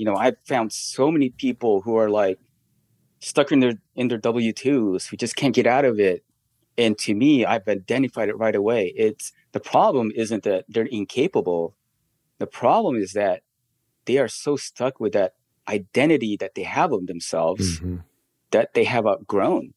you know, I've found so many people who are like stuck in their in their W twos who just can't get out of it. And to me, I've identified it right away. It's the problem isn't that they're incapable. The problem is that they are so stuck with that identity that they have of themselves mm-hmm. that they have outgrown.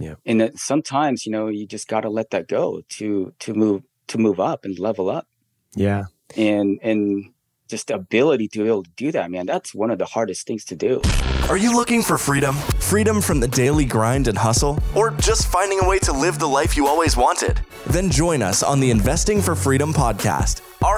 Yeah. And that sometimes, you know, you just got to let that go to to move to move up and level up. Yeah. And and just the ability to be able to do that, man, that's one of the hardest things to do. Are you looking for freedom? Freedom from the daily grind and hustle? Or just finding a way to live the life you always wanted? Then join us on the Investing for Freedom podcast. Our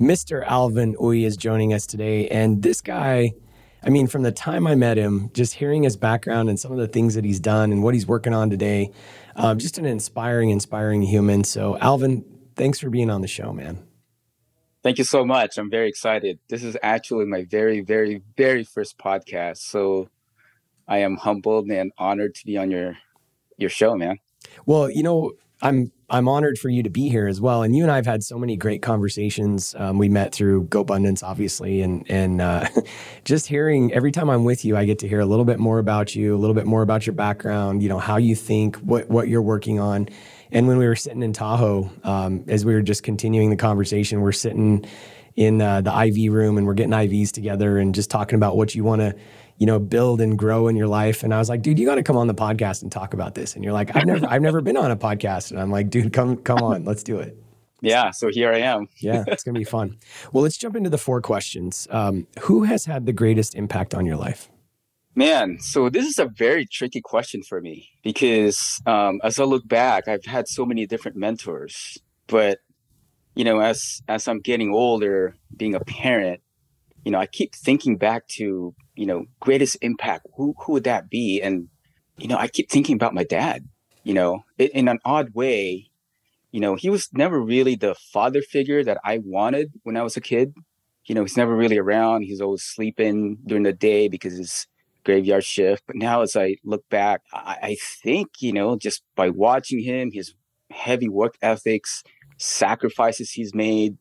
Mr. Alvin Uy is joining us today. And this guy, I mean, from the time I met him, just hearing his background and some of the things that he's done and what he's working on today, um, just an inspiring, inspiring human. So, Alvin, thanks for being on the show, man. Thank you so much. I'm very excited. This is actually my very, very, very first podcast. So I am humbled and honored to be on your your show, man. Well, you know, I'm I'm honored for you to be here as well. And you and I have had so many great conversations. Um, we met through GoBundance, obviously, and and uh, just hearing every time I'm with you, I get to hear a little bit more about you, a little bit more about your background. You know how you think, what what you're working on. And when we were sitting in Tahoe, um, as we were just continuing the conversation, we're sitting in uh, the IV room and we're getting IVs together and just talking about what you want to you know, build and grow in your life. And I was like, dude, you got to come on the podcast and talk about this. And you're like, I've never, I've never been on a podcast. And I'm like, dude, come, come on, let's do it. Yeah. So here I am. yeah. It's going to be fun. Well, let's jump into the four questions. Um, who has had the greatest impact on your life? Man, so this is a very tricky question for me because um, as I look back, I've had so many different mentors, but you know, as as I'm getting older, being a parent, you know, I keep thinking back to you know, greatest impact, who who would that be? And you know, I keep thinking about my dad. You know, in, in an odd way, you know, he was never really the father figure that I wanted when I was a kid. You know, he's never really around. He's always sleeping during the day because his graveyard shift. But now, as I look back, I, I think you know, just by watching him, his heavy work ethics, sacrifices he's made,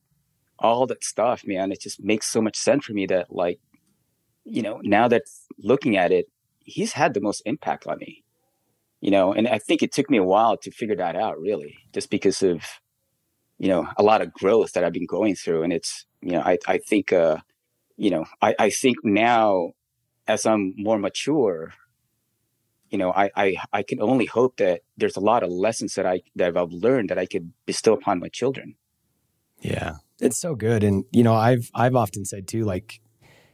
all that stuff, man, it just makes so much sense for me that like you know, now that looking at it, he's had the most impact on me. You know, and I think it took me a while to figure that out, really, just because of, you know, a lot of growth that I've been going through. And it's, you know, I, I think, uh, you know, I, I think now as I'm more mature, you know, I, I, I can only hope that there's a lot of lessons that I, that I've learned that I could bestow upon my children. Yeah. It's so good. And, you know, I've, I've often said too, like,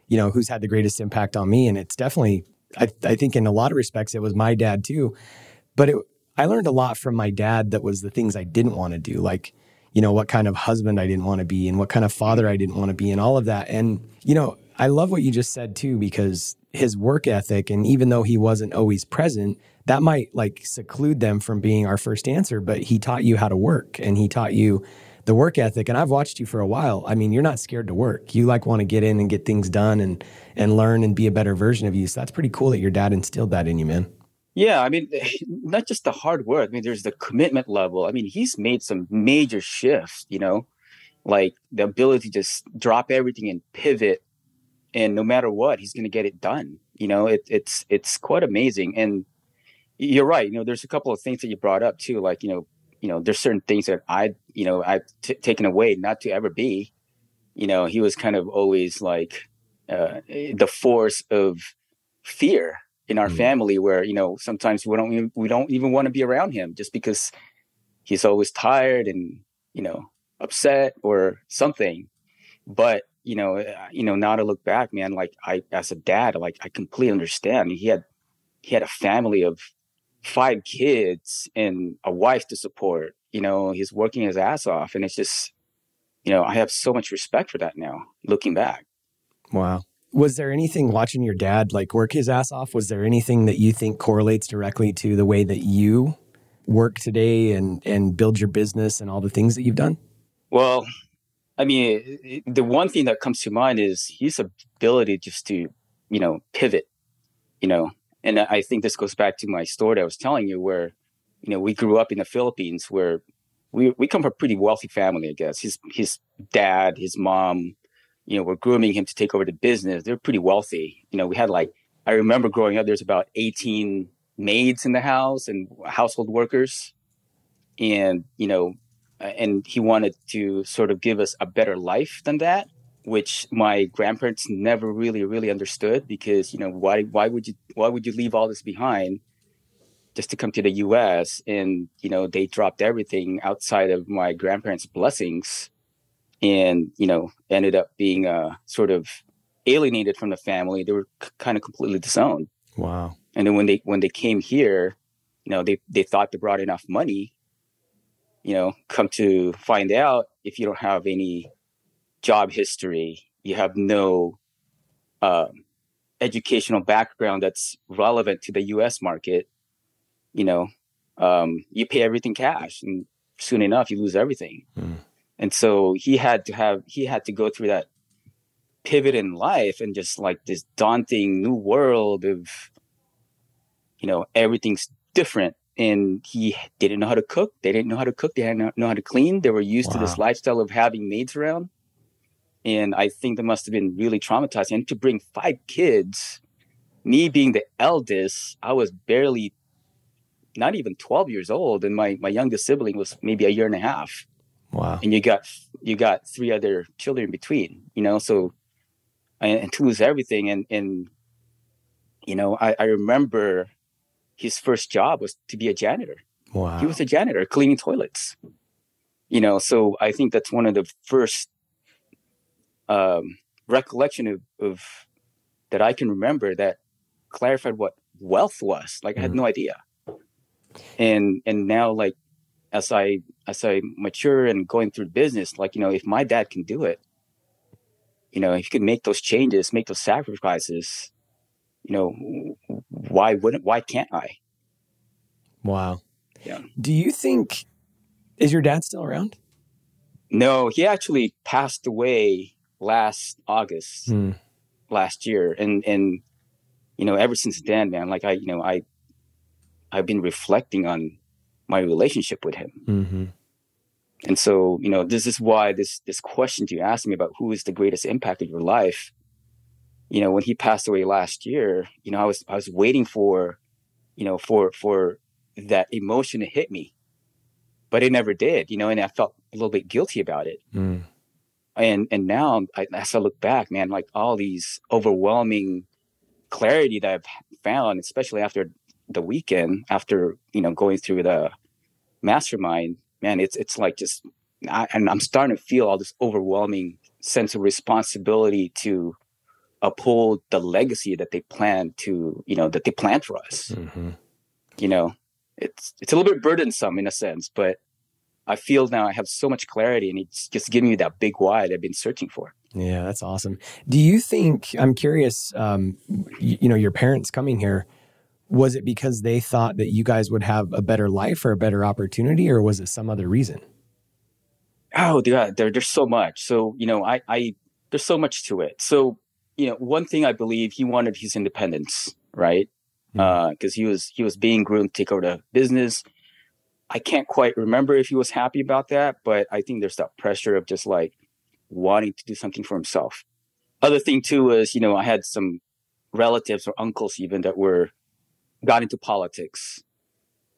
you know, who's had the greatest impact on me. And it's definitely, I, I think in a lot of respects, it was my dad too. But it, I learned a lot from my dad that was the things I didn't want to do, like, you know, what kind of husband I didn't want to be and what kind of father I didn't want to be and all of that. And, you know, I love what you just said too, because his work ethic, and even though he wasn't always present, that might like seclude them from being our first answer, but he taught you how to work and he taught you the work ethic and I've watched you for a while. I mean, you're not scared to work. You like want to get in and get things done and and learn and be a better version of you. So that's pretty cool that your dad instilled that in you, man. Yeah, I mean, not just the hard work. I mean, there's the commitment level. I mean, he's made some major shifts, you know, like the ability to just drop everything and pivot and no matter what, he's going to get it done. You know, it, it's it's quite amazing. And you're right. You know, there's a couple of things that you brought up too, like you know, you know, there's certain things that I, you know, I've t- taken away not to ever be. You know, he was kind of always like uh, the force of fear in our mm. family, where you know sometimes we don't even, we don't even want to be around him just because he's always tired and you know upset or something. But you know, uh, you know, now to look back, man, like I as a dad, like I completely understand. He had he had a family of five kids and a wife to support. You know, he's working his ass off. And it's just, you know, I have so much respect for that now, looking back. Wow. was there anything watching your dad like work his ass off? Was there anything that you think correlates directly to the way that you work today and and build your business and all the things that you've done? Well, I mean, the one thing that comes to mind is his ability just to, you know, pivot, you know, and I think this goes back to my story I was telling you, where, you know, we grew up in the Philippines, where we we come from a pretty wealthy family, I guess. His his dad, his mom, you know, were grooming him to take over the business. They're pretty wealthy. You know, we had like I remember growing up, there's about 18 maids in the house and household workers, and you know, and he wanted to sort of give us a better life than that which my grandparents never really really understood because you know why why would you why would you leave all this behind just to come to the US and you know they dropped everything outside of my grandparents blessings and you know ended up being uh sort of alienated from the family. They were c- kind of completely disowned. Wow. And then when they when they came here you know they they thought they brought enough money you know come to find out if you don't have any job history you have no um, educational background that's relevant to the us market you know um, you pay everything cash and soon enough you lose everything. Mm. and so he had to have he had to go through that pivot in life and just like this daunting new world of you know everything's different. And he didn't know how to cook. They didn't know how to cook. They didn't know how to clean. They were used to this lifestyle of having maids around and i think that must have been really traumatizing. And to bring five kids me being the eldest i was barely not even 12 years old. And my my youngest sibling was maybe a year and a half. Wow. And you got you got three other children in between you know? So and, and to lose everything. And and you know I, I remember his first job was to be a janitor. Wow. he was a janitor cleaning toilets. You know so i think that's one of the first um recollection of, of that i can remember that clarified what wealth was like i had Mhm. no idea and and now like as i as i mature and going through business like you know if my dad can do it you know if he can make those changes make those sacrifices you know why wouldn't why can't i wow Yeah. do you think is your dad still around No, he actually passed away last August Hmm. last year, and and you know ever since then, man, like I you know I I've been reflecting on my relationship with him, mm-hmm. and so you know this is why this this question you asked me about who is the greatest impact of your life. You know, when he passed away last year, you know I was I was waiting for, you know, for for that emotion to hit me, but it never did. You know, and I felt a little bit guilty about it. mm. And and now I, as I look back, man, like all these overwhelming clarity that I've found, especially after the weekend, after you know going through the mastermind, man, it's it's like just, I, and I'm starting to feel all this overwhelming sense of responsibility to uphold the legacy that they plan to, you know, that they plan for us. Mm-hmm. You know, it's it's a little bit burdensome in a sense, but I feel now I have so much clarity, and it's just giving me that big why that I've been searching for. Yeah, that's awesome. Do you think, I'm curious, um, you, you know, your parents coming here, was it because they thought that you guys would have a better life or a better opportunity, or was it some other reason? Oh, yeah, uh, there, there's so much. So, you know, I, I, there's so much to it. So, you know, one thing I believe he wanted his independence, right? Mm-hmm. Uh, because he was he was being groomed to take over the business. I can't quite remember if he was happy about that, but I think there's that pressure of just like wanting to do something for himself. Other thing too is, you know, I had some relatives or uncles even that were got into politics,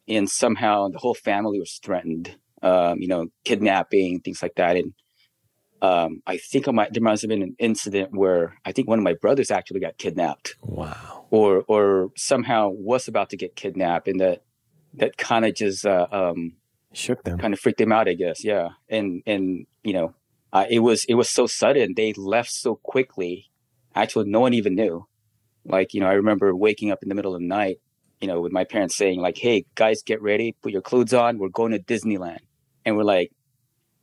and somehow the whole family was threatened. Um, you know, kidnapping, things like that, and um, I think I might, there must have been an incident where I think one of my brothers actually got kidnapped Wow. or or somehow was about to get kidnapped and that that kind of just uh, um, Shook them. kind of freaked them out i guess yeah. And and you know uh, it was it was so sudden. They left so quickly. Actually no one even knew. Like you know i remember waking up in the middle of the night you know with my parents saying like hey guys get ready. Put your clothes on. We're going to disneyland. And we're like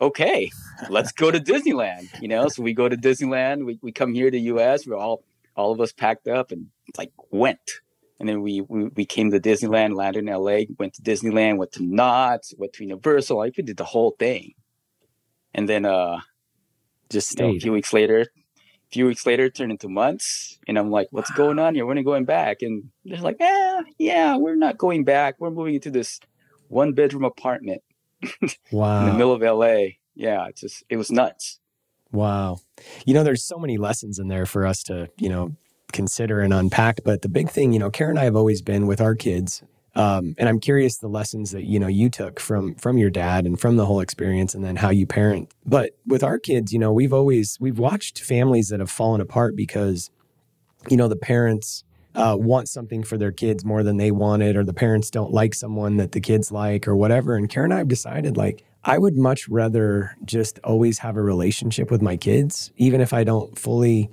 okay let's go to disneyland you know? So we go to disneyland. We, we come here to the us we're all all of us packed up and like went. And then we, we, we came to Disneyland, landed in LA, went to Disneyland, went to Knott's, went to Universal. Like we did the whole thing. And then uh Just you know, a few weeks later, a few weeks later it turned into months. And I'm like, what's going on here? When are you going back? And they're like, eh, yeah, we're not going back. We're moving into this one bedroom apartment in the middle of LA. Yeah, it's just it was nuts. Wow. You know, there's so many lessons in there for us to, you know, consider and unpack. But the big thing, you know, Karen and I have always been with our kids. Um, and I'm curious the lessons that, you know, you took from from your dad and from the whole experience and then how you parent. But with our kids, you know, we've always we've watched families that have fallen apart because, you know, the parents uh, want something for their kids more than they wanted, or the parents don't like someone that the kids like, or whatever. And Karen and I have decided, like, I would much rather just always have a relationship with my kids, even if I don't fully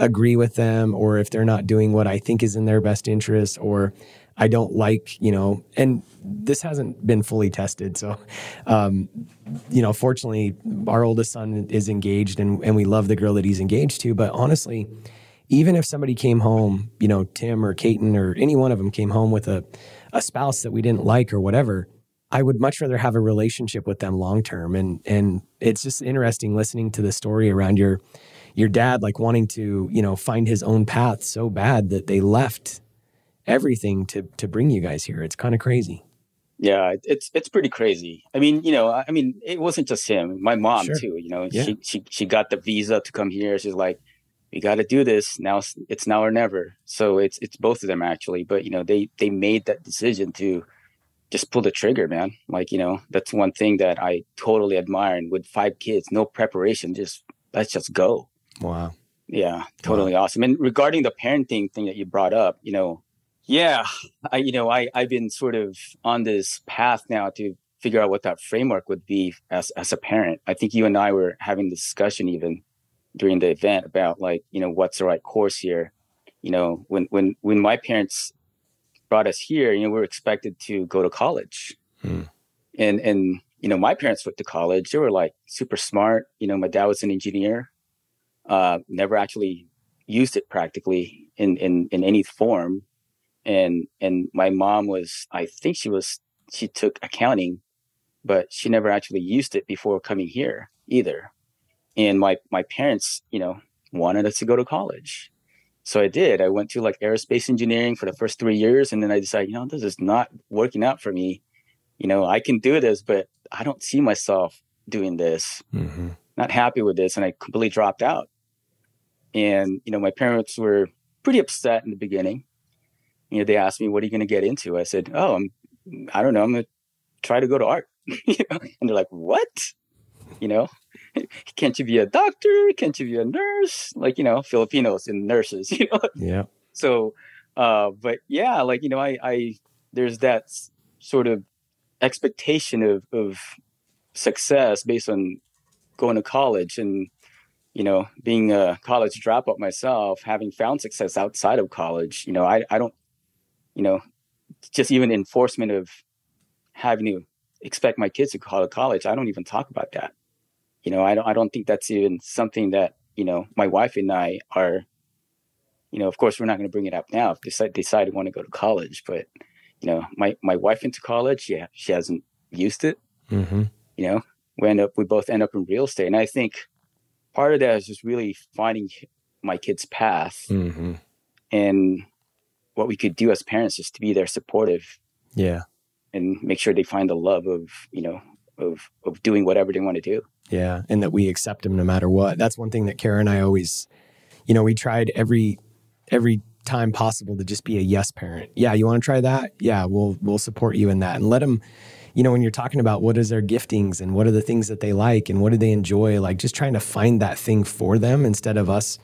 agree with them, or if they're not doing what I think is in their best interest, or I don't like, you know, and this hasn't been fully tested. So, um, you know, fortunately, our oldest son is engaged and, and we love the girl that he's engaged to. But honestly, even if somebody came home, you know, Tim or Caton or any one of them came home with a, a spouse that we didn't like or whatever, I would much rather have a relationship with them long term. And and it's just interesting listening to the story around your your dad like wanting to, you know, find his own path so bad that they left everything to to bring you guys here. It's kind of crazy. Yeah, it's it's pretty crazy. I mean, you know, I mean, it wasn't just him. My mom Sure. too. You know, Yeah. she she she got the visa to come here. She's like, we got to do this now. It's, it's now or never. So it's it's both of them actually. But you know, they they made that decision to just pull the trigger, man. Like you know, that's one thing that I totally admire. And with five kids, no preparation, just let's just go. Wow. Yeah, totally awesome. And regarding the parenting thing that you brought up, you know, yeah, I you know, I I've been sort of on this path now to figure out what that framework would be as as a parent. I think you and I were having a discussion even during the event about like, you know, what's the right course here. You know, when when when my parents brought us here, you know, we were expected to go to college. Hmm. And and you know, my parents went to college. They were like super smart. You know, my dad was an engineer uh, never actually used it practically in, in, in any form. And, and my mom was, I think she was, she took accounting, but she never actually used it before coming here either. And my, my parents, you know, wanted us to go to college. So I did. I went to like aerospace engineering for the first three years. And then I decided, you know, this is not working out for me. You know, I can do this, but I don't see myself doing this Mm-hmm. not happy with this and I completely dropped out. And, you know, my parents were pretty upset in the beginning. You know, they asked me, what are you going to get into? I said, oh, I'm, I don't know. I'm going to try to go to art. you know? And they're like, what? You know, can't you be a doctor? Can't you be a nurse? Like, you know, Filipinos and nurses, you know? Yeah. so uh but yeah like you know i i there's that sort of expectation of of success based on going to college and you know being a college dropout myself having found success outside of college you know i i don't you know just even enforcement of having to expect my kids to go to college i don't even talk about that you know i don't i don't think that's even something that you know my wife and i are you know, of course, we're not going to bring it up now if they decide, decide to want to go to college. But, you know, my, my wife went to college. Yeah, she hasn't used it. Mm-hmm. You know, we end up, we both end up in real estate. And I think part of that is just really finding my kid's path Mm-hmm. and what we could do as parents is to be there supportive Yeah. and make sure they find the love of, you know, of, of doing whatever they want to do. Yeah, and that we accept them no matter what. That's one thing that Karen and I always, you know, we tried every every time possible to just be a yes parent. Yeah, you want to try that? Yeah, we'll we'll support you in that and let them. You know, when you're talking about what is their giftings and what are the things that they like and what do they enjoy, like just trying to find that thing for them instead of us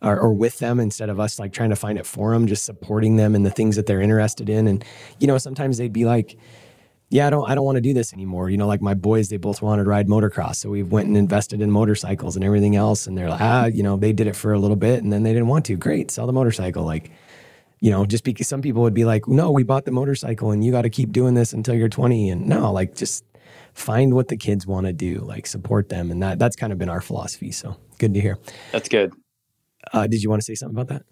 or, or with them instead of us like trying to find it for them, just supporting them in the things that they're interested in. And you know, sometimes they'd be like, yeah, I don't I don't want to do this anymore. You know, like my boys, they both wanted to ride motocross. So we went and invested in motorcycles and everything else. And they're like, ah, you know, they did it for a little bit and then they didn't want to. Great, sell the motorcycle. Like, you know, just because some people would be like, no, we bought the motorcycle and you got to keep doing this until you're 20. And no, like just find what the kids want to do, like support them. And that that's kind of been our philosophy. So good to hear. That's good. Uh, did you want to say something about that?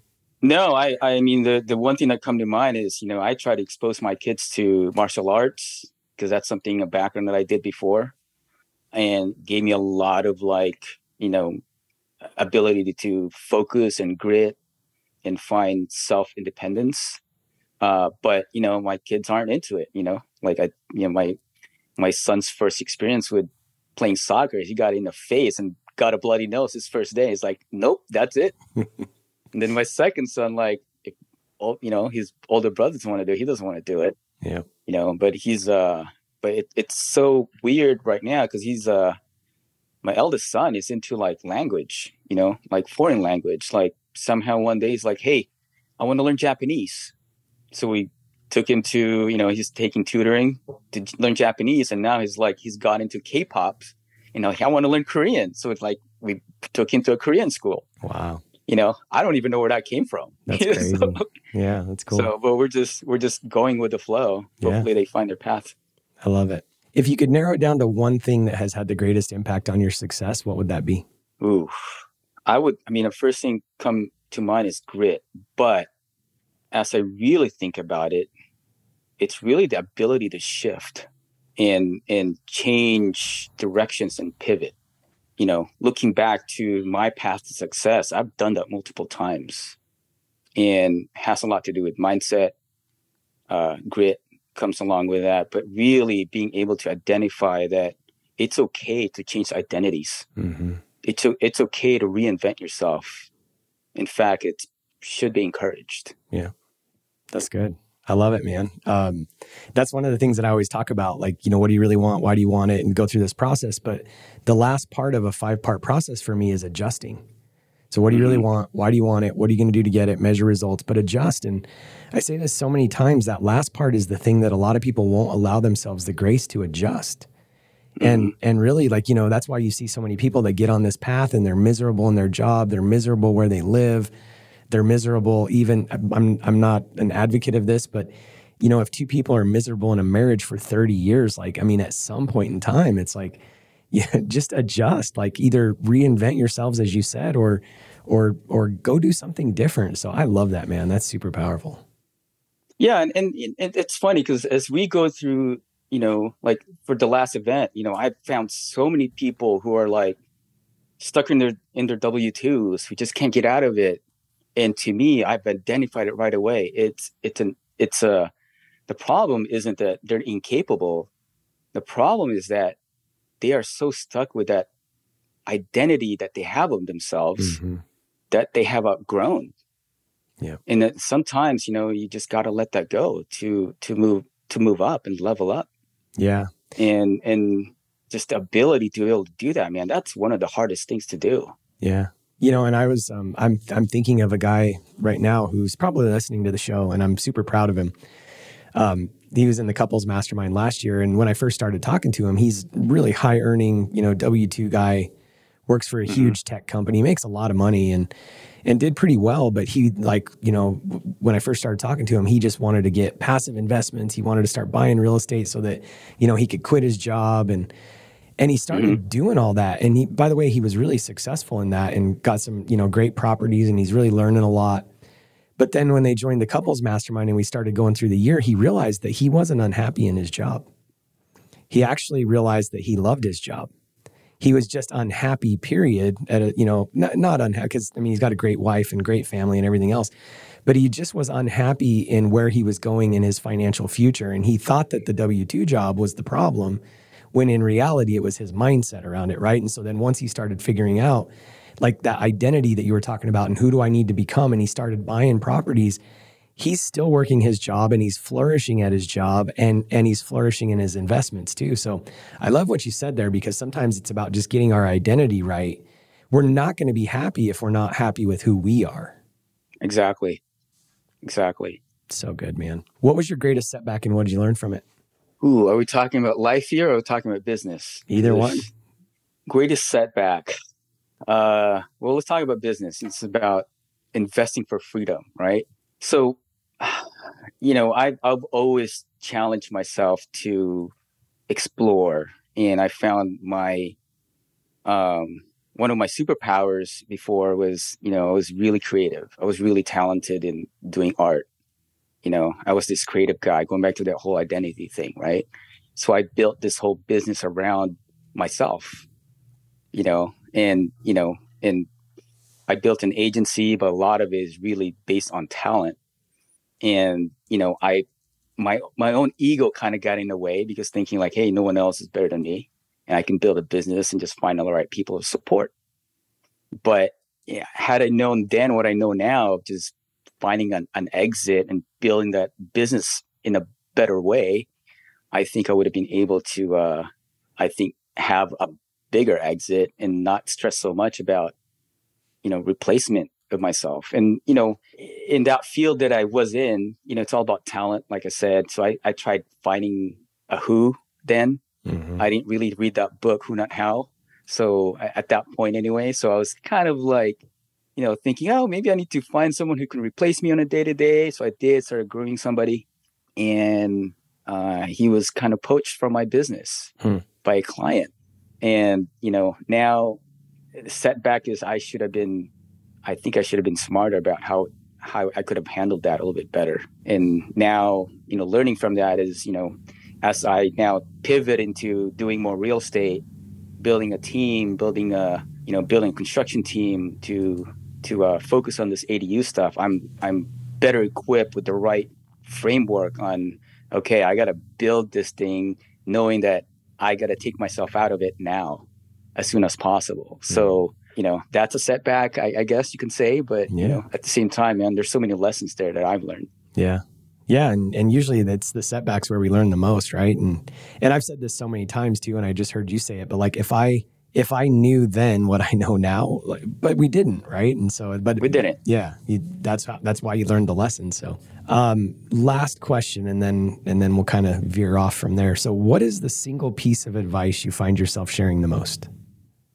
No, I I mean the the one thing that come to mind is you know I try to expose my kids to martial arts because that's something a background that I did before, and gave me a lot of like you know ability to focus and grit and find self independence. Uh, but you know my kids aren't into it. You know, like I you know my my son's first experience with playing soccer, he got in the face and got a bloody nose his first day. He's like, nope, that's it. and then my second son, like, if, you know, his older brother doesn't want to do it. He doesn't want to do it. Yeah. You know, but he's, uh, but it, it's so weird right now because he's, uh, my eldest son is into like language, you know, like foreign language. Like somehow one day he's like, hey, I want to learn Japanese. So we took him to, you know, he's taking tutoring to learn Japanese. And now he's like, he's got into K pop you know, I want to learn Korean. So it's like we took him to a Korean school. Wow. You know, I don't even know where that came from. That's crazy. so, yeah, that's cool. So, but we're just we're just going with the flow. Hopefully, yeah. they find their path. I love it. If you could narrow it down to one thing that has had the greatest impact on your success, what would that be? Ooh, I would. I mean, the first thing come to mind is grit. But as I really think about it, it's really the ability to shift and and change directions and pivot you know looking back to my path to success i've done that multiple times and has a lot to do with mindset uh, grit comes along with that but really being able to identify that it's okay to change identities mm-hmm. It's, it's okay to reinvent yourself in fact it should be encouraged yeah that's good I love it, man. Um, that's one of the things that I always talk about. Like, you know, what do you really want? Why do you want it? And go through this process. But the last part of a five part process for me is adjusting. So, what do you really mm-hmm. want? Why do you want it? What are you going to do to get it? Measure results, but adjust. And I say this so many times that last part is the thing that a lot of people won't allow themselves the grace to adjust. And mm-hmm. and really like, you know, that's why you see so many people that get on this path and they're miserable in their job, they're miserable where they live they're miserable. Even I'm I'm not an advocate of this, but you know, if two people are miserable in a marriage for 30 years, like I mean, at some point in time, it's like yeah, just adjust. Like either reinvent yourselves, as you said, or or or go do something different. So I love that, man. That's super powerful. Yeah, and and, and it's funny because as we go through, you know, like for the last event, you know, I found so many people who are like stuck in their in their W twos who just can't get out of it. And to me i've identified it right away. It's it's an it's a the problem isn't that they're incapable. The problem is that they are so stuck with that identity that they have of themselves mm-hmm. that they have outgrown. Yeah. And that sometimes you know you just got to let that go to to move to move up and level up yeah and and just the ability to be able to do that man that's one of the hardest things to do yeah you know, and I was, um, I'm, I'm thinking of a guy right now who's probably listening to the show, and I'm super proud of him. Um, he was in the couples mastermind last year, and when I first started talking to him, he's really high earning, you know, W two guy, works for a mm-hmm. huge tech company, makes a lot of money, and and did pretty well. But he, like, you know, when I first started talking to him, he just wanted to get passive investments. He wanted to start buying real estate so that you know he could quit his job and and he started mm-hmm. doing all that and he by the way he was really successful in that and got some you know great properties and he's really learning a lot but then when they joined the couples mastermind and we started going through the year he realized that he wasn't unhappy in his job he actually realized that he loved his job he was just unhappy period at a you know not, not unhappy because i mean he's got a great wife and great family and everything else but he just was unhappy in where he was going in his financial future and he thought that the w2 job was the problem when in reality it was his mindset around it, right? And so then once he started figuring out like that identity that you were talking about and who do I need to become, and he started buying properties, he's still working his job and he's flourishing at his job and and he's flourishing in his investments too. So I love what you said there because sometimes it's about just getting our identity right. We're not going to be happy if we're not happy with who we are. Exactly. Exactly. So good, man. What was your greatest setback and what did you learn from it? Ooh, are we talking about life here or are we talking about business? Either one. Greatest setback. Uh, well, let's talk about business. It's about investing for freedom, right? So, you know, I, I've always challenged myself to explore, and I found my um, one of my superpowers before was, you know, I was really creative. I was really talented in doing art. You know, I was this creative guy going back to that whole identity thing, right? So I built this whole business around myself, you know, and, you know, and I built an agency, but a lot of it is really based on talent. And, you know, I, my, my own ego kind of got in the way because thinking like, Hey, no one else is better than me and I can build a business and just find all the right people to support. But yeah, had I known then what I know now, just finding an, an exit and building that business in a better way, I think I would have been able to, uh, I think, have a bigger exit and not stress so much about, you know, replacement of myself. And, you know, in that field that I was in, you know, it's all about talent, like I said. So I, I tried finding a who then Mm-hmm. I didn't really read that book, Who Not How. So at that point, anyway, so I was kind of like, you know, thinking, oh, maybe I need to find someone who can replace me on a day to day. So I did, started grooming somebody, and uh, he was kind of poached from my business hmm. by a client. And you know, now the setback is I should have been, I think I should have been smarter about how how I could have handled that a little bit better. And now, you know, learning from that is, you know, as I now pivot into doing more real estate, building a team, building a you know building a construction team to to uh, focus on this ADU stuff, I'm I'm better equipped with the right framework on okay, I got to build this thing knowing that I got to take myself out of it now as soon as possible. Mm-hmm. So you know that's a setback, I, I, guess you can say, but yeah. you know at the same time, man, there's so many lessons there that I've learned. Yeah, yeah, and, and usually that's the setbacks where we learn the most, right? And and I've said this so many times too, and I just heard you say it, but like if I if I knew then what I know now, like, but we didn't, right? And so, but we didn't. Yeah, you, that's how, that's why you learned the lesson. So, um, last question, and then and then we'll kind of veer off from there. So, what is the single piece of advice you find yourself sharing the most?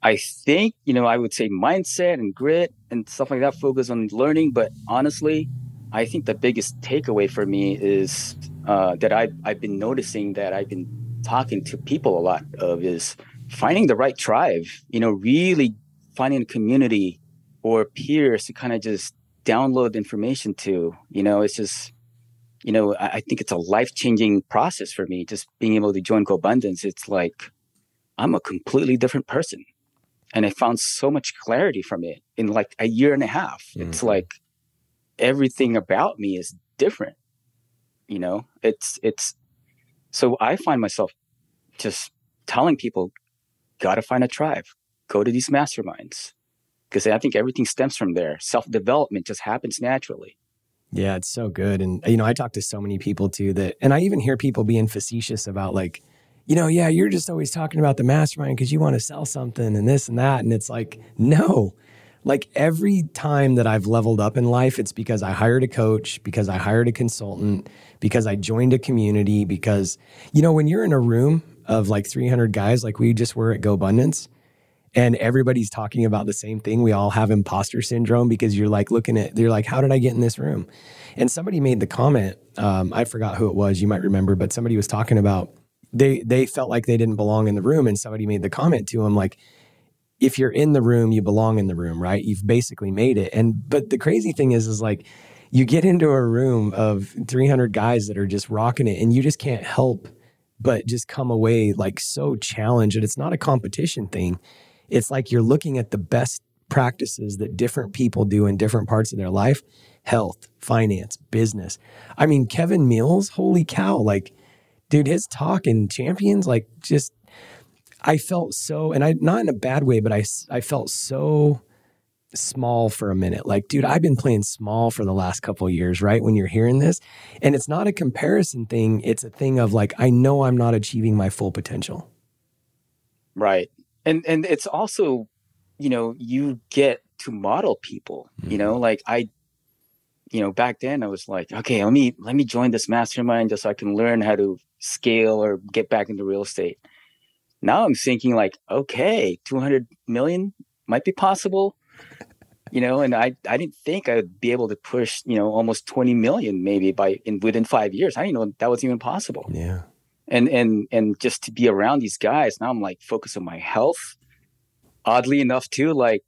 I think you know I would say mindset and grit and stuff like that. Focus on learning, but honestly, I think the biggest takeaway for me is uh, that I've, I've been noticing that I've been talking to people a lot of is finding the right tribe, you know, really finding a community or peers to kind of just download information to, you know, it's just, you know, I, I think it's a life changing process for me. Just being able to join GoBundance, it's like I'm a completely different person. And I found so much clarity from it in like a year and a half. Mm-hmm. It's like everything about me is different. You know, it's, it's, so I find myself just telling people, gotta find a tribe, go to these masterminds. Because I think everything stems from there. Self development just happens naturally. Yeah, it's so good. And, you know, I talk to so many people too that, and I even hear people being facetious about like, you know, yeah, you're just always talking about the mastermind because you want to sell something and this and that. And it's like, no, like every time that I've leveled up in life, it's because I hired a coach, because I hired a consultant, because I joined a community. Because, you know, when you're in a room of like 300 guys, like we just were at GoBundance, and everybody's talking about the same thing, we all have imposter syndrome because you're like looking at, you're like, how did I get in this room? And somebody made the comment, um, I forgot who it was, you might remember, but somebody was talking about they they felt like they didn't belong in the room, and somebody made the comment to him like if you're in the room, you belong in the room, right? You've basically made it. And but the crazy thing is, is like you get into a room of 300 guys that are just rocking it, and you just can't help but just come away like so challenged. And it's not a competition thing. It's like you're looking at the best practices that different people do in different parts of their life health, finance, business. I mean, Kevin Mills, holy cow, like, dude, his talk in champions, like, just I felt so, and I not in a bad way, but I I felt so small for a minute. Like, dude, I've been playing small for the last couple years, right? When you're hearing this, and it's not a comparison thing; it's a thing of like, I know I'm not achieving my full potential. Right, and and it's also, you know, you get to model people. Mm-hmm. You know, like I you know, back then I was like, okay, let me let me join this mastermind just so I can learn how to scale or get back into real estate now I'm thinking like, okay, 200 million might be possible, you know, and I, I didn't think I'd be able to push, you know, almost 20 million maybe by in within five years. I didn't know that was even possible. Yeah. And, and, and just to be around these guys now I'm like focused on my health, oddly enough, too, like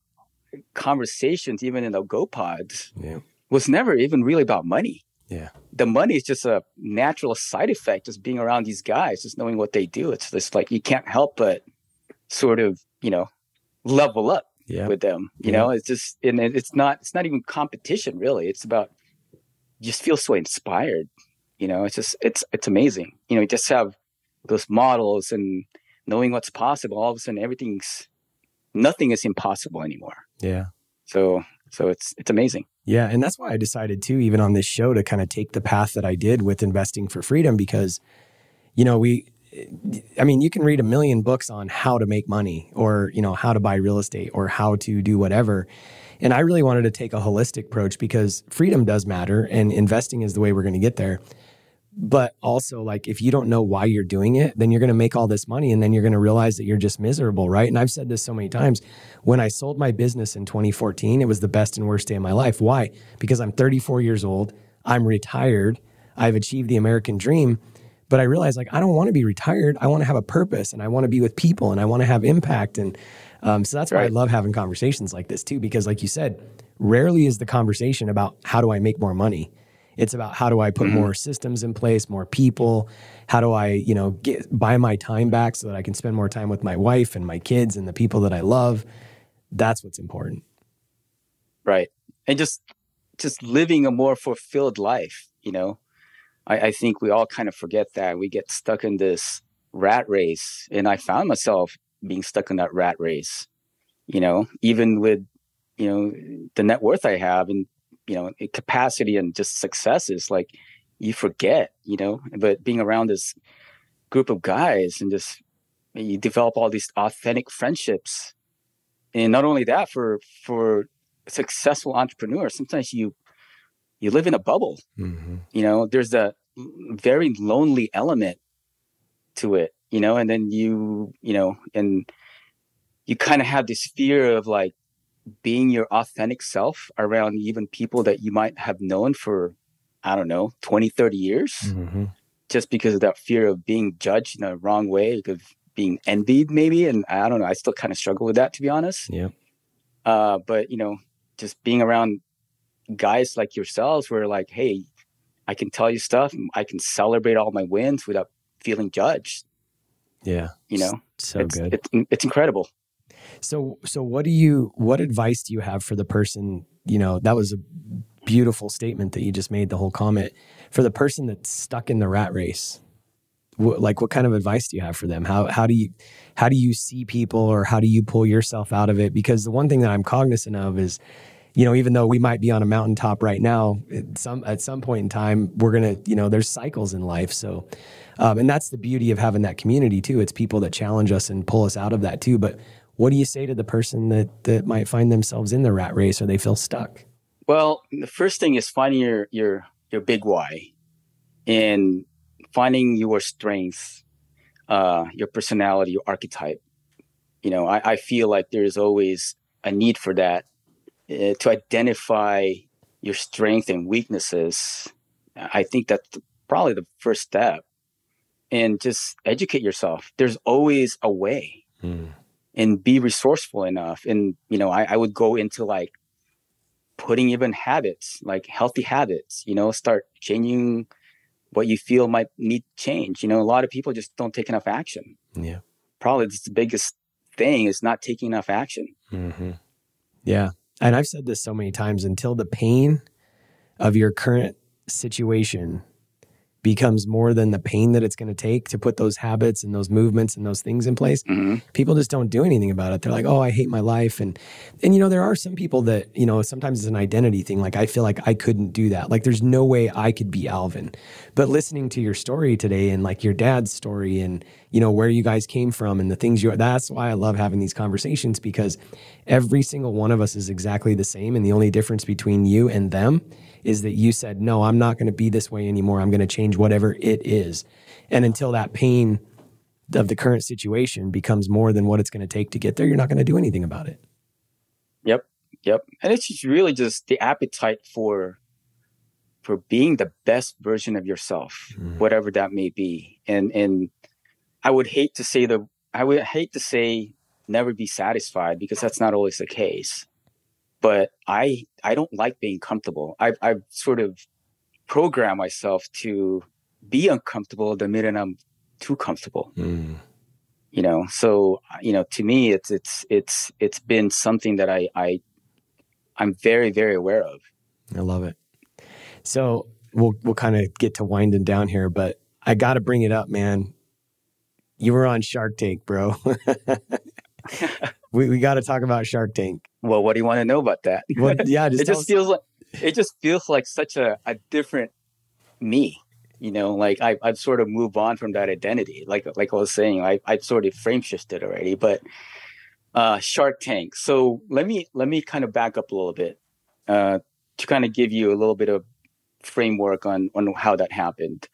conversations, even in the Go Pods, Yeah. Was never even really about money. Yeah. The money is just a natural side effect, just being around these guys, just knowing what they do. It's just like you can't help but sort of, you know, level up Yeah. with them. You Yeah. know, it's just and it's not it's not even competition really. It's about you just feel so inspired. You know, it's just it's it's amazing. You know, you just have those models and knowing what's possible. All of a sudden, everything's nothing is impossible anymore. Yeah. So so it's it's amazing. Yeah. And that's why I decided too, even on this show, to kind of take the path that I did with investing for freedom because, you know, we, eh, I mean, you can read a million books on how to make money or, you know, how to buy real estate or how to do whatever. And I really wanted to take a holistic approach because freedom does matter and investing is the way we're going to get there. But also, like, if you don't know why you're doing it, then you're going to make all this money and then you're going to realize that you're just miserable, right? And I've said this so many times. When I sold my business in 2014, it was the best and worst day of my life. Why? Because I'm 34 years old, I'm retired, I've achieved the American dream. But I realized, like, I don't want to be retired. I want to have a purpose and I want to be with people and I want to have impact. And um, so that's why I love having conversations like this too, because, like you said, rarely is the conversation about how do I make more money. It's about how do I put mm-hmm. more systems in place, more people. How do I, you know, get buy my time back so that I can spend more time with my wife and my kids and the people that I love. That's what's important. right and just just living a more fulfilled life you know I, I think we all kind of forget that we get stuck in this rat race and i found myself being stuck in that rat race you know even with you know the net worth i have and you know capacity and just successes like you forget you know? But being around this group of guys and just you develop all these authentic friendships. And not only that for for successful entrepreneurs sometimes you you live in a bubble. Mm-hmm. you know there's a very lonely element to it you know? And then you you know and you kind of have this fear of like being your authentic self around even people that you might have known for i don't know 20 30 years Mm-hmm. just because of that fear of being judged in a wrong way of being envied maybe and i don't know i still kind of struggle with that to be honest Yeah. uh, but you know, just being around guys like yourselves, where like, hey, I can tell you stuff, I can celebrate all my wins without feeling judged. Yeah. You know, So it's, good. It's it's incredible. So so what do you what advice do you have for the person, you know, that was a beautiful statement that you just made the whole comment for the person that's stuck in the rat race. Like what kind of advice do you have for them? How how do you how do you see people or how do you pull yourself out of it? Because the one thing that I'm cognizant of is you know, even though we might be on a mountaintop right now, at some at some point in time, we're gonna, you know, there's cycles in life. So, um, and that's the beauty of having that community too. It's people that challenge us and pull us out of that too. But what do you say to the person that that might find themselves in the rat race or they feel stuck? Well, the first thing is finding your your your big why, and finding your strength, uh, your personality, your archetype. You know, I, I feel like there's always a need for that uh, to identify your strength and weaknesses. I think that's probably the first step, and just educate yourself. There's always a way and be resourceful enough. And, you know, I, I would go into like putting even habits, like healthy habits, you know, start changing what you feel might need change. You know, a lot of people just don't take enough action. Yeah. Probably the biggest thing is not taking enough action. Mm-hmm. Yeah. And I've said this so many times until the pain of your current situation becomes more than the pain that it's going to take to put those habits and those movements and those things in place hmm people just don't do anything about it. They're like oh i hate my life. And and you know there are some people that you know sometimes it's an identity thing. Like i feel like i couldn't do that. Like there's no way i could be alvin. But listening to your story today and like your dad's story and you know where you guys came from and the things you that's why i love having these conversations because every single one of us is exactly the same. And the only difference between you and them is that you said no i'm not going to be this way anymore i'm going to change whatever it is and until that pain of the current situation becomes more than what it's going to take to get there, you're not going to do anything about it. Yep. Yep. And it's just really just the appetite for for being the best version of yourself, Mhm. whatever that may be. And and I would hate to say the I would hate to say never be satisfied because that's not always the case. But I I don't like being comfortable. I've I've sort of programmed myself to be uncomfortable the minute I'm too comfortable. Mm. You know, so you know, to me, it's it's it's it's been something that I I I'm very very aware of. I love it. So we'll we'll kind of get to winding down here, but I got to bring it up, man. You were on Shark Tank, bro. we we got to talk about Shark Tank. Well, what do you want to know about that? Well, yeah, just it just us. feels like it just feels like such a, a different me. You know, like I, I've sort of moved on from that identity. Like like I was saying, I, I've sort of frame shifted already. But uh, Shark Tank. So let me let me kind of back up a little bit uh, to kind of give you a little bit of framework on on how that happened.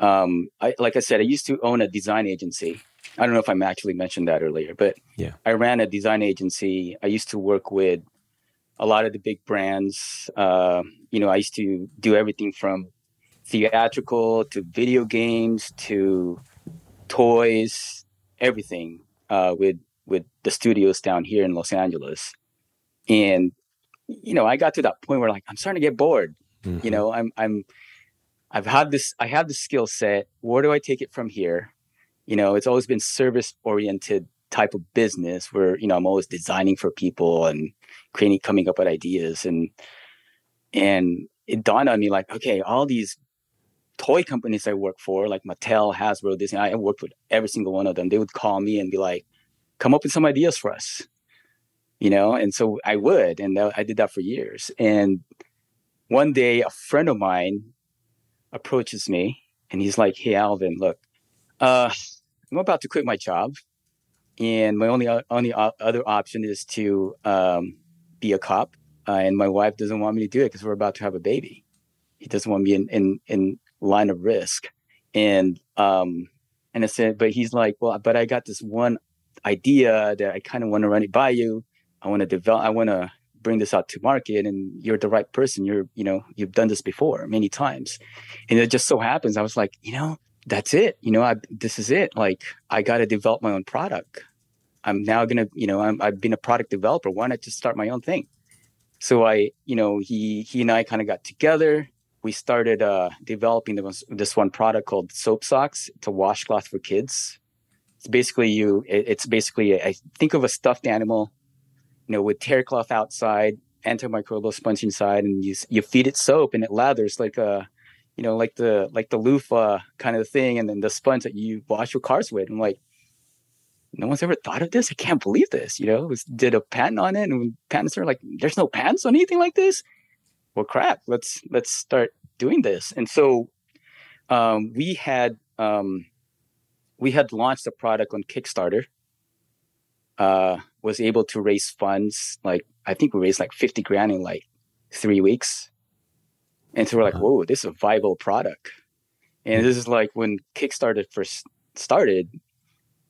Um, I, like I said, I used to own a design agency. I don't know if I actually mentioned that earlier, but yeah, I ran a design agency. I used to work with a lot of the big brands. Uh, you know, I used to do everything from theatrical to video games to toys, everything uh, with with the studios down here in Los Angeles. And you know, I got to that point where like I'm starting to get bored. Mm-hmm. You know, I'm I'm I've had this I have the skill set. Where do I take it from here? You know, it's always been service oriented type of business where, you know, I'm always designing for people and creating coming up with ideas and and it dawned on me like, okay, all these toy companies I work for, like Mattel, Hasbro, Disney, I worked with every single one of them. They would call me and be like, come up with some ideas for us, you know? And so I would, and I did that for years. And one day a friend of mine approaches me and he's like, Hey, Alvin, look, uh, I'm about to quit my job. And my only, only other option is to um, be a cop. Uh, and my wife doesn't want me to do it because we're about to have a baby. He doesn't want me in, in, in line of risk. And, um, and I said, but he's like, well, but I got this one idea that I kind of want to run it by you. I want to develop, I want to bring this out to market and you're the right person. You're, you know, you've done this before many times. And it just so happens I was like, you know, that's it. You know, I, this is it. Like I got to develop my own product. I'm now to, you know, I'm, I've been a product developer. Why not just start my own thing? So I, you know, he, he and I kind of got together. We started uh, developing this, this one product called SoapSox. It's a washcloth for kids. It's basically you. It, it's basically I think of a stuffed animal you know, with terry cloth outside, antimicrobial sponge inside, and you you feed it soap and it lathers like a, you know, like the like the loofah kind of thing, and then the sponge that you wash your cars with. I'm like, no one's ever thought of this. I can't believe this. You know, was, did a patent on it, and patents are like, there's no patents on anything like this. Well, crap. Let's let's start doing this. And so, um, we had um, we had launched a product on Kickstarter. Uh, was able to raise funds. Like I think we raised like 50 grand in like three weeks. And so we're like, uh-huh. whoa, this is a viable product. And this is like when Kickstarter first started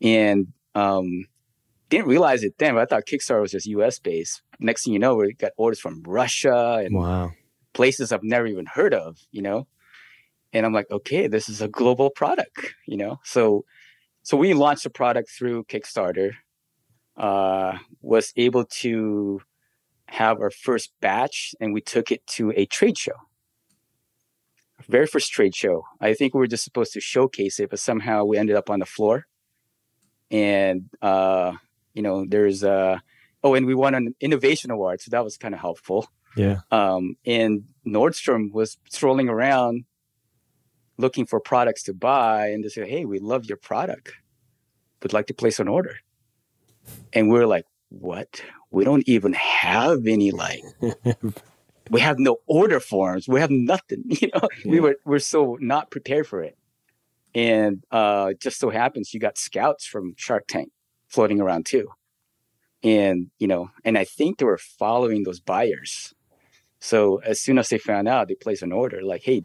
and um, didn't realize it then, but I thought Kickstarter was just US based. Next thing you know, we got orders from Russia and wow. places I've never even heard of, you know? And I'm like, okay, this is a global product, you know? So so we launched the product through Kickstarter uh, was able to have our first batch and we took it to a trade show. Very first trade show. I think we were just supposed to showcase it, but somehow we ended up on the floor. And, uh, you know, there's, uh, oh, and we won an innovation award. So that was kind of helpful. Yeah. Um, and Nordstrom was strolling around looking for products to buy and they said, Hey, we love your product. Would like to place an order and we're like, what? We don't even have any like we have no order forms. We have nothing. You know, yeah. we were we're so not prepared for it. And uh just so happens you got scouts from Shark Tank floating around too. And, you know, and I think they were following those buyers. So as soon as they found out, they placed an order like, hey,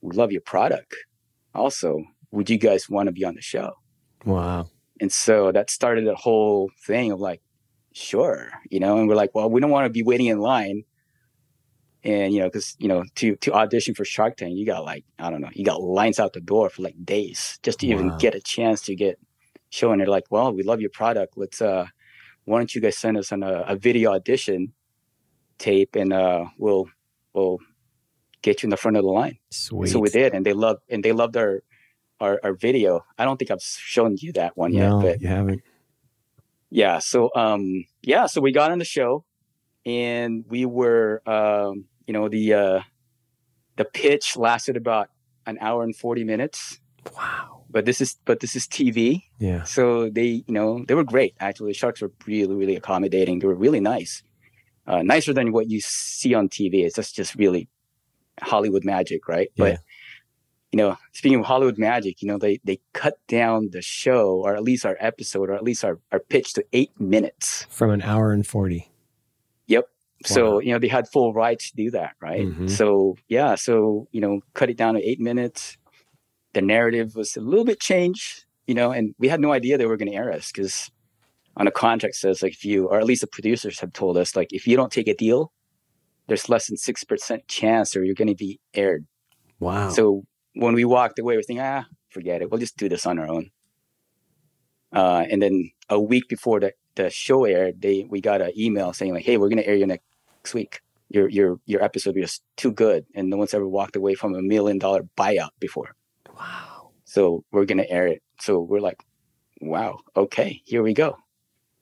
we love your product. Also, would you guys want to be on the show? Wow. And so that started a whole thing of like, sure, you know, and we're like, well, we don't want to be waiting in line. And, you know, cause, you know, to, to audition for Shark Tank, you got like, I don't know, you got lines out the door for like days just to wow. even get a chance to get shown. They're like, well, we love your product. Let's, uh, why don't you guys send us on a, a video audition tape and uh, we'll we'll get you in the front of the line. Sweet. So we did, and they loved and they loved our our, our video. I don't think I've shown you that one no, yet, but you haven't. yeah. So um yeah, so we got on the show, and we were um you know the uh the pitch lasted about an hour and forty minutes. Wow. But this is but this is TV, Yeah. so they you know they were great actually. The sharks were really really accommodating. They were really nice, uh, nicer than what you see on TV. It's just just really Hollywood magic, right? Yeah. But you know, speaking of Hollywood magic, you know, they they cut down the show, or at least our episode, or at least our, our pitch to eight minutes. From an hour and 40. Yep. So, you know, they had full rights to do that, right? Mhm. So yeah, so, you know, cut it down to eight minutes. The narrative was a little bit changed, you know, and we had no idea they were gonna air us because on a contract says like if you or at least the producers have told us, like if you don't take a deal, there's less than six percent chance or you're gonna be aired. Wow. So when we walked away, we're thinking, ah, forget it. We'll just do this on our own. Uh, and then a week before the, the show aired, they we got an email saying like, hey, we're gonna air you next week. Your your your episode was too good, and no one's ever walked away from a million dollar buyout before. wow. So we're gonna air it. So we're like, wow, okay, here we go.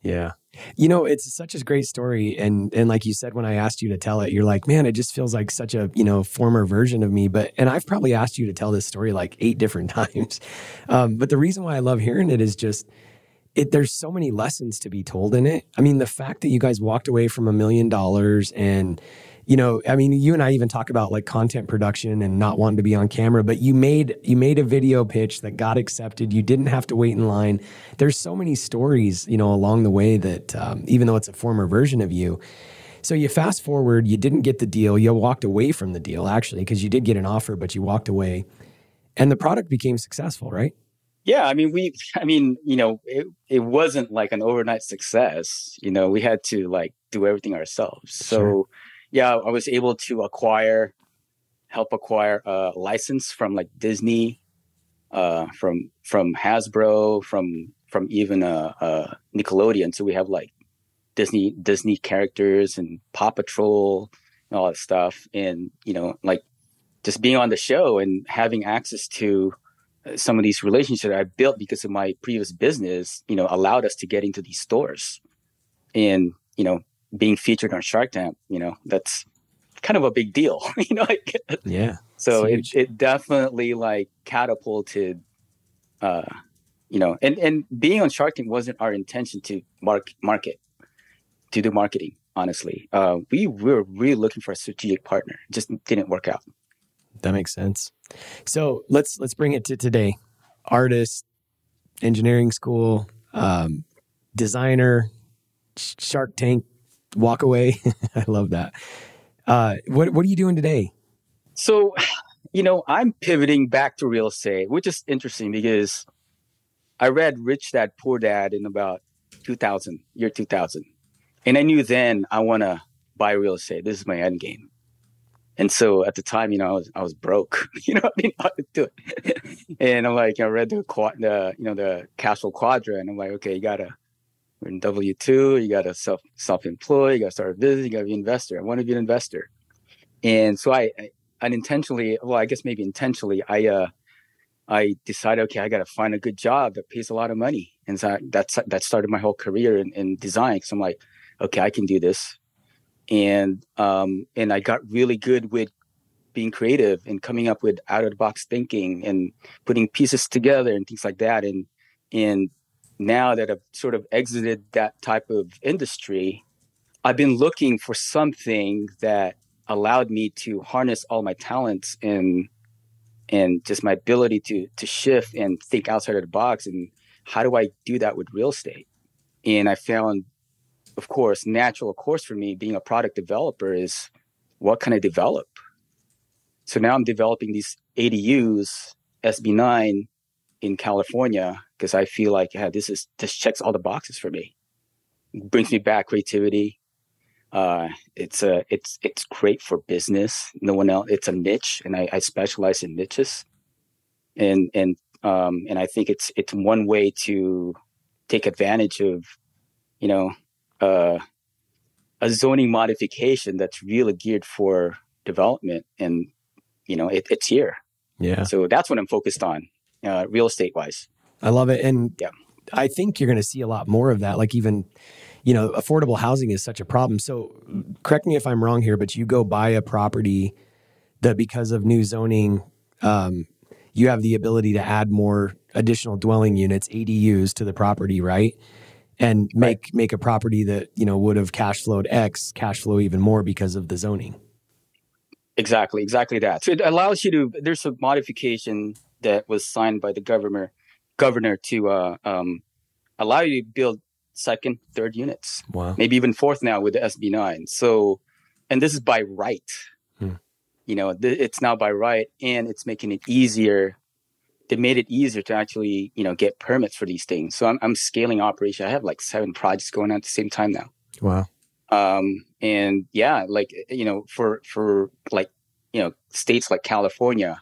Yeah. You know, it's such a great story. And and like you said, when I asked you to tell it, you're like, man, it just feels like such a, you know, former version of me. But and I've probably asked you to tell this story like eight different times. Um, but the reason why I love hearing it is just it there's so many lessons to be told in it. I mean, the fact that you guys walked away from a million dollars and you know, I mean, you and I even talk about like content production and not wanting to be on camera, but you made you made a video pitch that got accepted. You didn't have to wait in line. There's so many stories, you know, along the way that um, even though it's a former version of you, so you fast forward, you didn't get the deal. You walked away from the deal actually because you did get an offer, but you walked away, and the product became successful, right? Yeah, I mean, we, I mean, you know, it, it wasn't like an overnight success. You know, we had to like do everything ourselves. So, Sure. yeah, I was able to acquire, help acquire a license from like Disney, uh, from from Hasbro, from from even uh, uh, Nickelodeon. So we have like Disney Disney characters and Paw Patrol and all that stuff. And you know, like just being on the show and having access to some of these relationships I built because of my previous business, you know, allowed us to get into these stores and, you know, being featured on Shark Tank, you know, that's kind of a big deal, you know, Yeah. so it, it definitely like catapulted, uh, you know, and, and being on Shark Tank wasn't our intention to mark, market, to do marketing, honestly. Uh, we were really looking for a strategic partner. It just didn't work out. That makes sense. So let's let's bring it to today. Artist, engineering school, um, designer, Shark Tank, walk away. I love that. Uh, what what are you doing today? So, you know, I'm pivoting back to real estate, which is interesting because I read Rich Dad Poor Dad in about 2000, year 2000. And I knew then I want to buy real estate. This is my end game. And so at the time, you know, I was, I was broke, you know, I didn't know how to do it. and I'm like, I read the, the, you know, the cash flow quadrant. I'm like, okay, you gotta, we're in W two, you gotta self, self-employ, you gotta start a business, you gotta be an investor. I want to be an investor. And so I, I unintentionally, well, I guess maybe intentionally, I, uh, I decided, okay, I got to find a good job that pays a lot of money. And so I- that's, that started my whole career in, in design. Cause I'm like, okay, I can do this. And, um, and I got really good with being creative and coming up with out of the box thinking and putting pieces together and things like that. And, and now that I've sort of exited that type of industry, I've been looking for something that allowed me to harness all my talents and and just my ability to to shift and think outside of the box and how do I do that with real estate? And I found, of course, natural course for me being a product developer is what can I develop? So now I'm developing these ADUs SB9 in California because I feel like yeah, this is this checks all the boxes for me. It brings me back creativity, uh, it's a it's it's great for business. No one else. It's a niche, and I, I specialize in niches, and and um and I think it's it's one way to take advantage of, you know, uh, a zoning modification that's really geared for development, and you know it, it's here. Yeah. So that's what I'm focused on, uh, real estate wise. I love it, and Yeah. I think you're going to see a lot more of that. Like even, you know, affordable housing is such a problem. So correct me if I'm wrong here, but you go buy a property that because of new zoning, um, you have the ability to add more additional dwelling units, ADUs, to the property, right? And make make a property that you know would have cash flowed X cash flow even more because of the zoning. Exactly, exactly that. So it allows you to. There's a modification that was signed by the governor, governor to uh, um, allow you to build second, third units, Wow. maybe even fourth now with the SB nine. So, and this is by right. Hmm. You know, th- it's now by right, and it's making it easier. They made it easier to actually, you know, get permits for these things. So I'm, I'm scaling operation. I have like seven projects going on at the same time now Wow. um and yeah like you know for for like you know states like california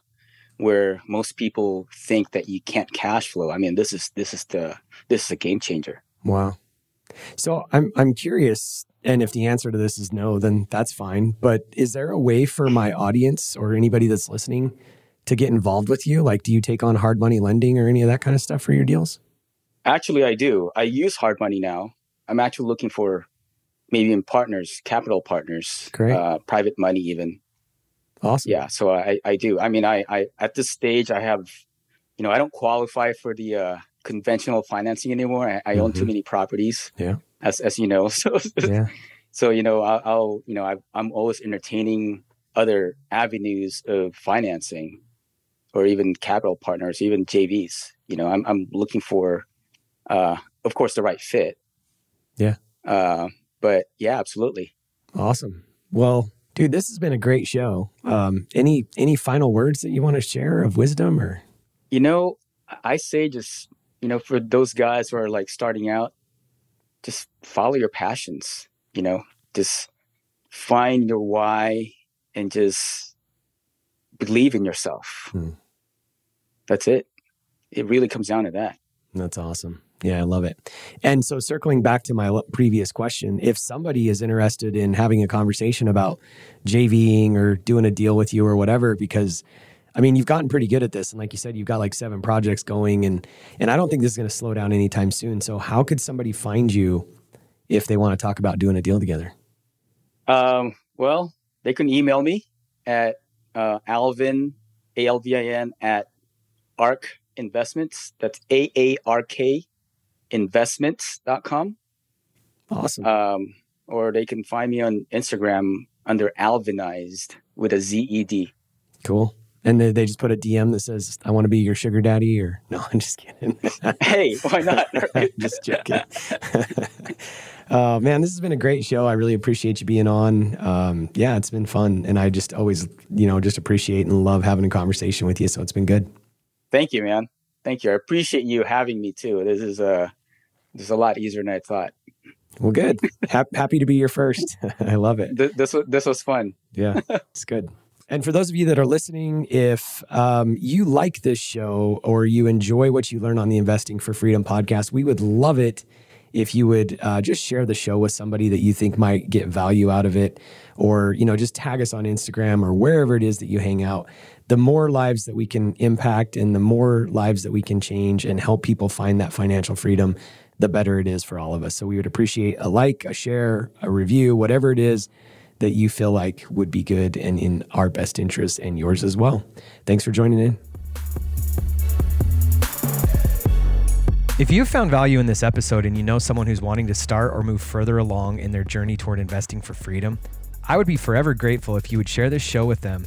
where most people think that you can't cash flow i mean this is this is the this is a game changer Wow. So I'm I'm curious, and if the answer to this is no, then that's fine. But is there a way for my audience or anybody that's listening to get involved with you? Like, do you take on hard money lending or any of that kind of stuff for your deals? actually i do i use hard money now i'm actually looking for maybe in partners capital partners Great. uh private money even Awesome. yeah so i i do i mean i i at this stage i have you know i don't qualify for the uh conventional financing anymore i, I own too Mhm. many properties Yeah. as as you know so Yeah. so you know I'll, I'll you know I, i'm always entertaining other avenues of financing or even capital partners even jvs you know i'm, I'm looking for uh of course the right fit Yeah. uh but yeah absolutely Awesome. Well, dude, this has been a great show. Um, any any final words that you want to share of wisdom or? you know i say just you know for those guys who are like starting out just follow your passions you know just find your why and just believe in yourself Hmm. That's it it really comes down to that That's awesome. Yeah, I love it. And so, circling back to my previous question, if somebody is interested in having a conversation about JVing or doing a deal with you or whatever, because I mean, you've gotten pretty good at this, and like you said, you've got like seven projects going, and and I don't think this is going to slow down anytime soon. So, how could somebody find you if they want to talk about doing a deal together? um, well they can email me at uh, alvin a-l-v-i-n at arc investments that's a-a-r-k investments.com Awesome. um, or they can find me on Instagram under Alvinized with a Z E D. cool. And they, they just put a DM that says, "I want to be your sugar daddy," or no, I'm just kidding. Hey, why not? just joking. oh man, this has been a great show. I really appreciate you being on. Um, yeah, it's been fun, and I just always, you know, just appreciate and love having a conversation with you. So it's been good. Thank you, man. Thank you. I appreciate you having me too. This is uh, this is a lot easier than I thought. Well, good. Happy to be your first. I love it. Th- This was this was fun. Yeah, it's good. And for those of you that are listening, if um, you like this show or you enjoy what you learn on the Investing for Freedom podcast, we would love it if you would uh, just share the show with somebody that you think might get value out of it, or you know, just tag us on Instagram or wherever it is that you hang out. The more lives that we can impact, and the more lives that we can change and help people find that financial freedom, the better it is for all of us. So we would appreciate a like, a share, a review, whatever it is that you feel like would be good and in our best interest and yours as well. Thanks for joining in. If you've found value in this episode and you know someone who's wanting to start or move further along in their journey toward investing for freedom, I would be forever grateful if you would share this show with them